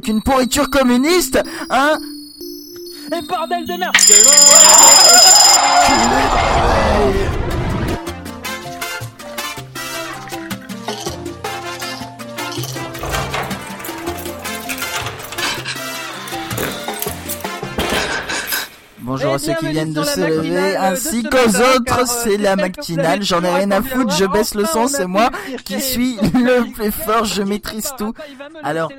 qu'une pourriture communiste, hein Et bordel de merde Bonjour Et à ceux qui viennent de se lever, ainsi qu'aux autres, car, c'est euh, la matinale, j'en ai rien à foutre, je baisse le son, c'est moi qui suis le plus fort, je maîtrise tout. Alors,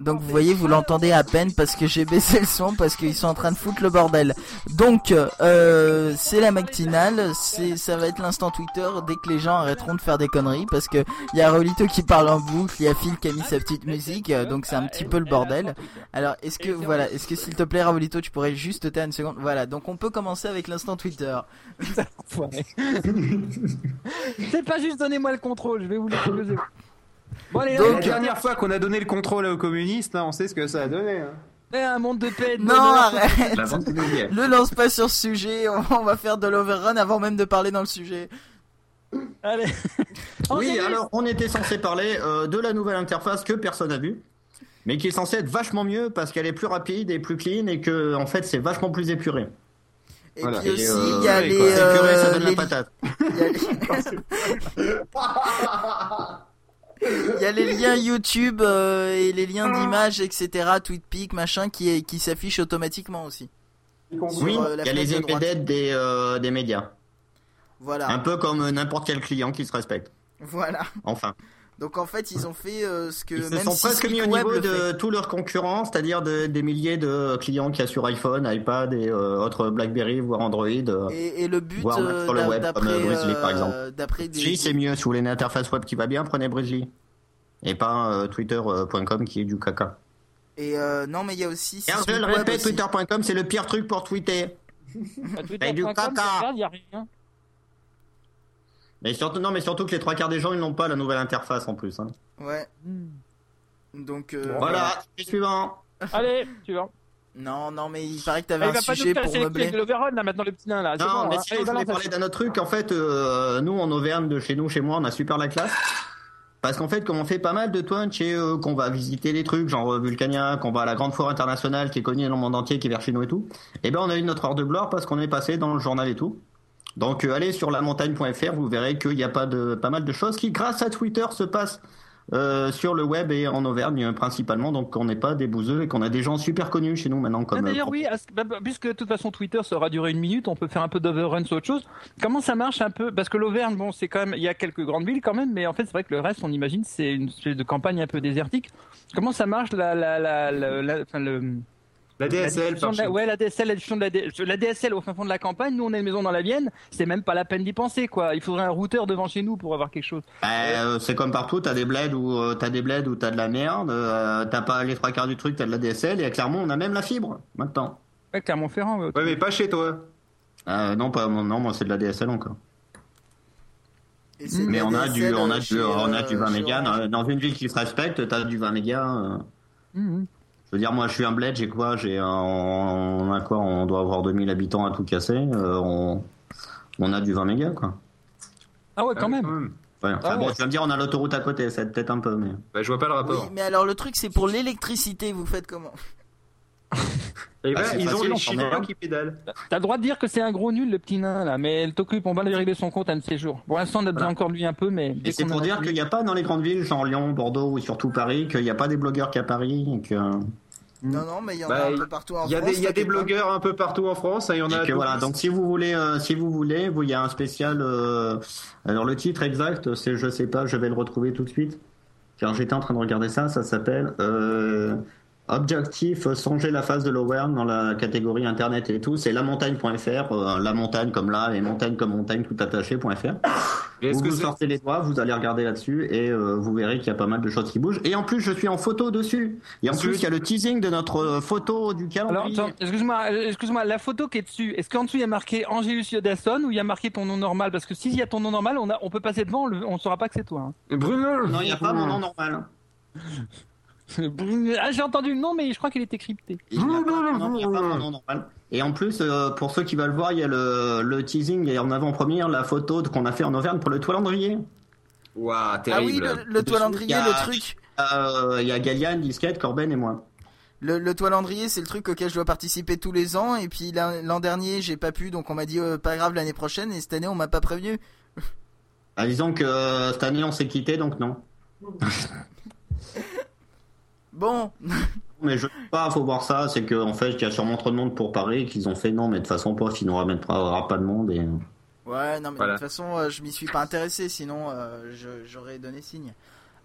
donc vous voyez, vous l'entendez à peine parce que j'ai baissé le son parce qu'ils sont en train de foutre le bordel. Donc euh, c'est la matinale, c'est ça va être l'instant Twitter dès que les gens arrêteront de faire des conneries parce que il y a Rolito qui parle en boucle, il y a Phil qui a mis sa petite musique, euh, donc c'est un petit peu le bordel. Alors est-ce que voilà, est-ce que s'il te plaît Rolito, tu pourrais juste te taire une seconde Voilà, donc on peut commencer avec l'instant Twitter. C'est pas juste donnez-moi le contrôle, je vais vous le proposer. Bon allez, Donc, la dernière fois qu'on a donné le contrôle aux communistes, hein, on sait ce que ça a donné. Hein. allez, un monde de paix. Non, arrête. Le lance pas sur ce sujet, on va faire de l'overrun avant même de parler dans le sujet. Allez. Oui, alors on était censé parler euh, de la nouvelle interface que personne n'a vue, mais qui est censée être vachement mieux parce qu'elle est plus rapide et plus clean et que en fait c'est vachement plus épuré. Et Voilà. puis Et, aussi, euh, il y a ouais, les, épuré, ça euh, donne les- la patate. il y a les- liens YouTube euh, et les liens d'images, etc., TweetPic, machin, qui, qui s'affichent automatiquement aussi. Oui, euh, il y a les fenêtre de embedded des, euh, des médias. Voilà, Un peu comme euh, n'importe quel client qui se respecte. voilà. Enfin. Donc en fait, ils ont fait euh, ce que Ils se même sont si presque mis au niveau de tous leurs concurrents, c'est-à-dire de- des milliers de clients qu'il y a sur iPhone, iPad et euh, autres BlackBerry, voire Android. euh. Et, et le but, Voir même euh, sur le web, d'après, comme, euh, Grizzly, par exemple. d'après des, Si, c'est mieux. Si vous voulez une interface web qui va bien, prenez Brizzly. Et pas euh, twitter.com qui est du caca. Et euh, non, mais il y a aussi. Et je le Web répète, twitter.com c'est le pire truc pour tweeter. Du twitter.com, regarde, y a rien. Mais surtout, non, mais surtout que les trois quarts des gens, ils n'ont pas la nouvelle interface en plus. hein. Ouais. Hmm. Donc euh, Voilà, suivant. Allez, tu vois. Non, non, mais il paraît que t'avais Il un va pas nous sujet pour meubler. avec l'overrun là maintenant le petit nain là. Non, bon, mais hein. Allez, je voulais parler d'un autre truc. En fait, euh, nous, en Auvergne, de chez nous, chez moi, on a super la classe. Parce qu'en fait, comme on fait pas mal de Twitch et euh, qu'on va visiter des trucs, genre euh, Vulcania, qu'on va à la grande foire internationale qui est connue dans le monde entier, qui est vers chez nous et tout, et ben on a eu notre heure de gloire parce qu'on est passé dans le journal et tout. Donc euh, allez sur lamontagne.fr, vous verrez qu'il y a pas de pas mal de choses qui, grâce à Twitter, se passent euh, sur le web et en Auvergne euh, principalement. Donc on n'est pas des bouseux et qu'on a des gens super connus chez nous maintenant Ah, comme. D'ailleurs, euh, oui, bah, puisque de toute façon Twitter ça aura duré une minute, on peut faire un peu d'overrun sur autre chose. Comment ça marche un peu? Parce que l'Auvergne, bon, c'est quand même, il y a quelques grandes villes quand même, mais en fait, c'est vrai que le reste, on imagine, c'est une espèce de campagne un peu désertique. Comment ça marche la, la, la, la, la- enfin, le, La la DSL, la, chez ouais, la DSL, la diffusion de la, D- la DSL au fin fond de la campagne. Nous, on a une maison dans la Vienne, c'est même pas la peine d'y penser, quoi. Il faudrait un routeur devant chez nous pour avoir quelque chose. Bah, euh, c'est comme partout, t'as des bleds où euh, t'as des bleds où t'as de la merde, euh, t'as pas les trois quarts du truc, t'as de la DSL et clairement on a même la fibre maintenant. Ouais, Clermont-Ferrand. ouais. Ouais, mais pas chez toi. Euh, non pas non moi c'est de la DSL encore. Mais la on a du DSL, on a euh, du on a du euh, 20 chez mégas dans, une ville qui se respecte, t'as du 20 mégas. euh. Je veux dire moi je suis un bled, j'ai quoi? J'ai un- on a quoi? On doit avoir 2000 habitants à tout casser, euh, on on a du 20 mégas quoi. Ah ouais, quand même. Ouais, enfin, Ah bon, ouais. tu vas me dire on a l'autoroute à côté, ça aide peut-être un peu mais Bah, je vois pas le Oui, rapport. mais alors le truc c'est pour l'électricité, vous faites comment? Et Ah, ben, ils ont les Chinois qui pédalent. T'as le droit de dire que c'est un gros nul le petit nain là, mais elle t'occupe, on va lui régler son compte un de ces jours. Pour l'instant, on a besoin Voilà. encore de lui un peu, mais. Et c'est pour dire qu'il n'y a pas dans les grandes villes, genre Lyon, Bordeaux ou surtout Paris, qu'il n'y a pas des blogueurs qu'à Paris. Et que, Non, non, mais il y en Bah, a un peu partout en Il y a France. des, il y a des blogueurs un peu partout en France, hein, il y en a. et que voilà. Donc si vous voulez, euh, si vous voulez, il y a un spécial. euh, alors le titre exact, c'est je sais pas, je vais le retrouver tout de suite. Car j'étais en train de regarder ça, ça s'appelle euh, Objectif songer la face de l'Auvergne dans la catégorie internet et tout. C'est lamontagne.fr, euh, la montagne comme là et montagne comme montagne tout attaché.fr. Vous sortez les doigts, vous allez regarder là-dessus et euh, vous verrez qu'il y a pas mal de choses qui bougent. Et en plus, je suis en photo dessus. Et en Parce plus, il y a le teasing de notre euh, photo du Alors, calendrier. attends, excuse-moi, euh, excuse-moi, la photo qui est dessus, est-ce qu'en dessous il y a marqué Angelus Yodasson ou il y a marqué ton nom normal? Parce que s'il y a ton nom normal, on, a, on peut passer devant, on on saura pas que c'est toi. hein. Bruno non, il n'y a pas mon nom normal. ah, j'ai entendu le nom, mais je crois qu'il était crypté. Il n'y a, a pas mon nom normal. Et en plus, euh, pour ceux qui veulent voir, il y a le, le teasing et en avant-première la photo qu'on a fait en Auvergne pour le toilandrier. Waouh, Ah oui, terrible. le, le toilandrier, le truc. Euh, Il y a Galian, Disquette, Corben et moi. Le, le toilandrier, c'est le truc auquel je dois participer tous les ans. Et puis l'an l'an dernier, j'ai pas pu, donc on m'a dit euh, pas grave l'année prochaine. Et cette année, on m'a pas prévenu. Ah, disons que euh, cette année on s'est quitté, donc non. Bon, Mais je sais pas, faut voir ça, c'est qu'en fait, il y a sûrement trop de monde pour Paris et qu'ils ont fait non, mais de toute façon, pof, il n'aura même pas, pas de monde et. ouais, non mais Voilà. de toute façon, euh, je m'y suis pas intéressé. Sinon, euh, j'aurais donné signe.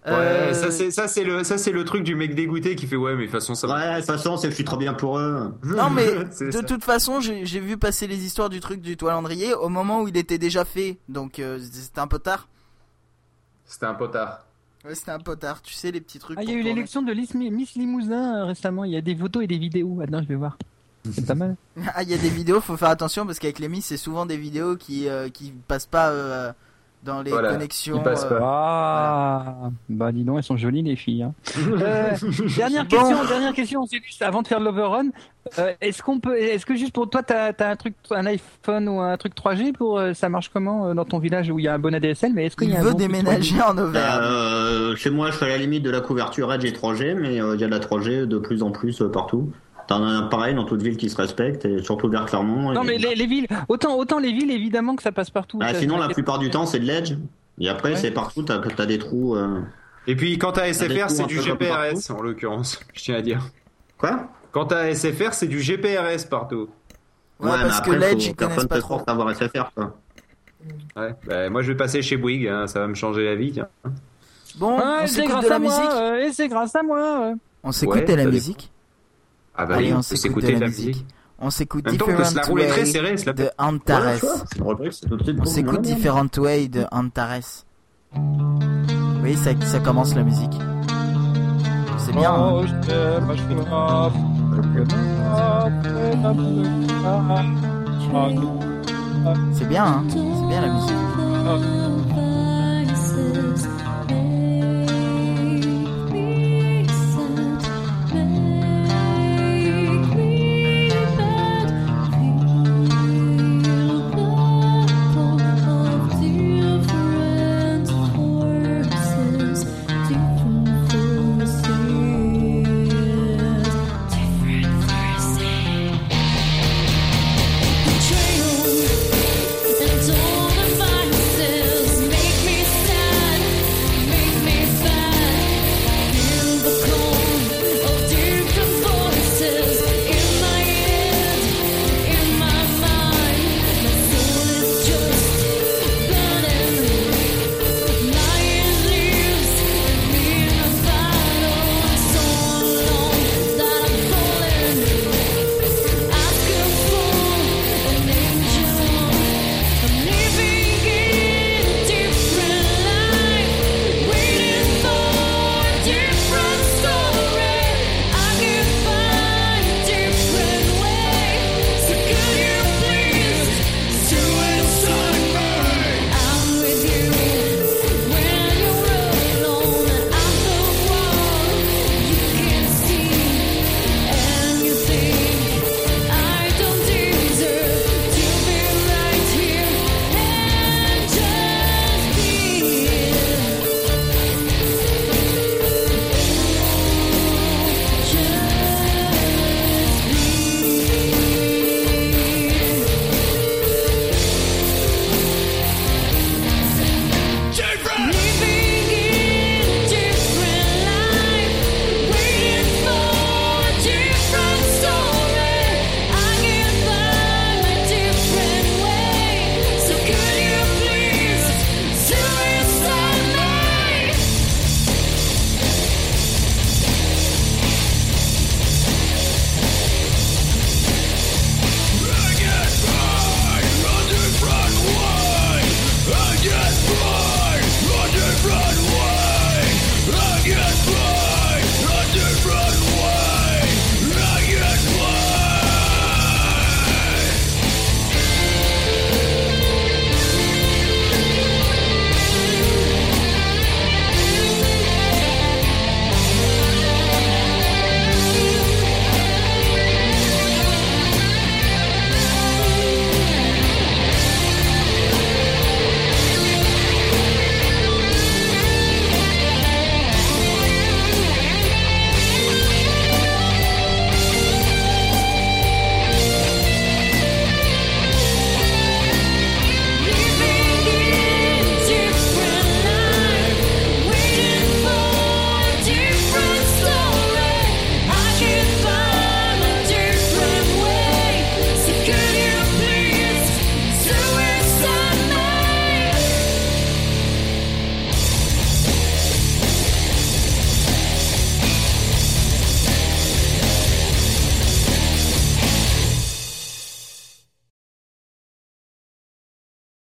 Ouais, Euh, ça c'est ça c'est le ça c'est le truc du mec dégoûté qui fait ouais mais de toute façon ça va. Ouais, de toute façon, c'est que je suis trop bien pour eux. Non mais de ça. toute façon, j'ai vu passer les histoires du truc du toilandrier au moment où il était déjà fait. Donc euh, c'était un peu tard. C'était un potard. Ouais, c'était un peu tard. Tu sais les petits trucs. Ah, il y a eu l'élection de Miss Miss Limousin euh, récemment. Il y a des photos et des vidéos. Attends, je vais voir. C'est pas mal. Ah, il y a des vidéos, faut faire attention parce qu'avec les Miss, c'est souvent des vidéos qui euh, qui passent pas euh, dans les Voilà, connexions. passent pas. Ah, bah dis donc, elles sont jolies les filles. Hein. Euh, dernière Bon. question, dernière question, c'est juste avant de faire l'overrun. Euh, est-ce qu'on peut, est-ce que juste pour toi, t'as as un truc, un iPhone ou un truc 3G pour euh, ça marche comment euh, dans ton village où il y a un bon ADSL, mais est-ce qu'il Il y a un veut bon déménager en Auvergne. Euh, chez moi, je suis à la limite de la couverture Edge et 3G, mais euh, il y a de la 3G de plus en plus euh, partout. T'en as un pareil dans toute ville qui se respecte, et surtout vers Clermont. 3G Non et- mais les, les villes, autant autant les villes évidemment que ça passe partout. Ah, Ça, sinon, la plupart du temps, c'est de l'Edge. Et après, Ouais. c'est partout, t'as as des trous. euh. Et puis quand t'as des SFR c'est du GPRS en l'occurrence, je tiens à dire. Quoi? Quand t'as SFR c'est du GPRS partout. Ouais, mais parce que après, l'Edge, ils connaissent personne pas trop. à avoir SFR, quoi. Ouais. Bah, moi je vais passer chez Bouygues, hein, ça va me changer la vie. tiens. Bon, Ouais, on c'est grâce à moi, euh, et c'est grâce à moi. On s'écoute Ouais, la musique. Ah bah Allez, on s'écoute de la musique. On s'écoute la Different très la de Antares. On s'écoute. Different Way de Antares. Oui, ça, ça commence la musique. C'est bien. hein. Oh. C'est bien, hein. C'est bien la musique. Voices